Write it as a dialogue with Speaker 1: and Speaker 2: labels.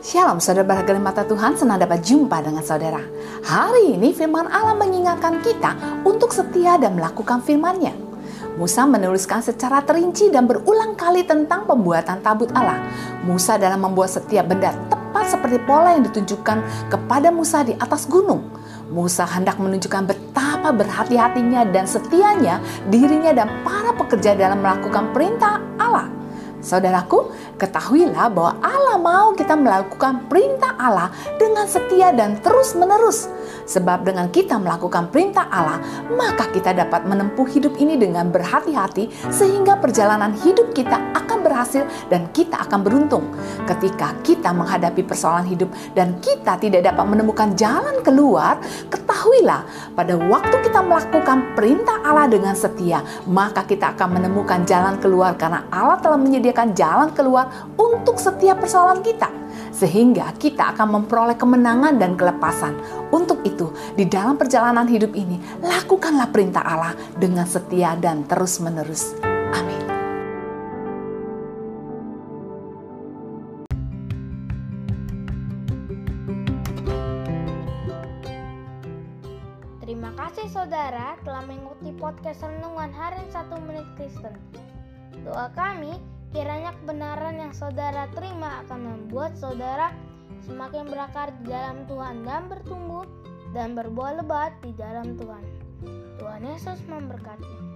Speaker 1: Shalom saudara berharga mata Tuhan, senang dapat jumpa dengan saudara. Hari ini firman Allah mengingatkan kita untuk setia dan melakukan firman-Nya. Musa menuliskan secara terinci dan berulang kali tentang pembuatan tabut Allah. Musa dalam membuat setiap benda tepat seperti pola yang ditunjukkan kepada Musa di atas gunung. Musa hendak menunjukkan betapa berhati-hatinya dan setianya dirinya dan para pekerja dalam melakukan perintah Allah. Saudaraku, ketahuilah bahwa Allah mau kita melakukan perintah Allah dengan setia dan terus-menerus. Sebab dengan kita melakukan perintah Allah, maka kita dapat menempuh hidup ini dengan berhati-hati sehingga perjalanan hidup kita akan berhasil dan kita akan beruntung. Ketika kita menghadapi persoalan hidup dan kita tidak dapat menemukan jalan keluar, ketahuilah pada waktu kita melakukan perintah Allah dengan setia, maka kita akan menemukan jalan keluar karena Allah telah menyediakan menyediakan jalan keluar untuk setiap persoalan kita, sehingga kita akan memperoleh kemenangan dan kelepasan. Untuk itu, di dalam perjalanan hidup ini, lakukanlah perintah Allah dengan setia dan terus-menerus. Amin.
Speaker 2: Terima kasih saudara telah mengikuti podcast Renungan Harian 1 Menit Kristen. Doa kami Kiranya kebenaran yang saudara terima akan membuat saudara semakin berakar di dalam Tuhan dan bertumbuh dan berbuah lebat di dalam Tuhan. Tuhan Yesus memberkati.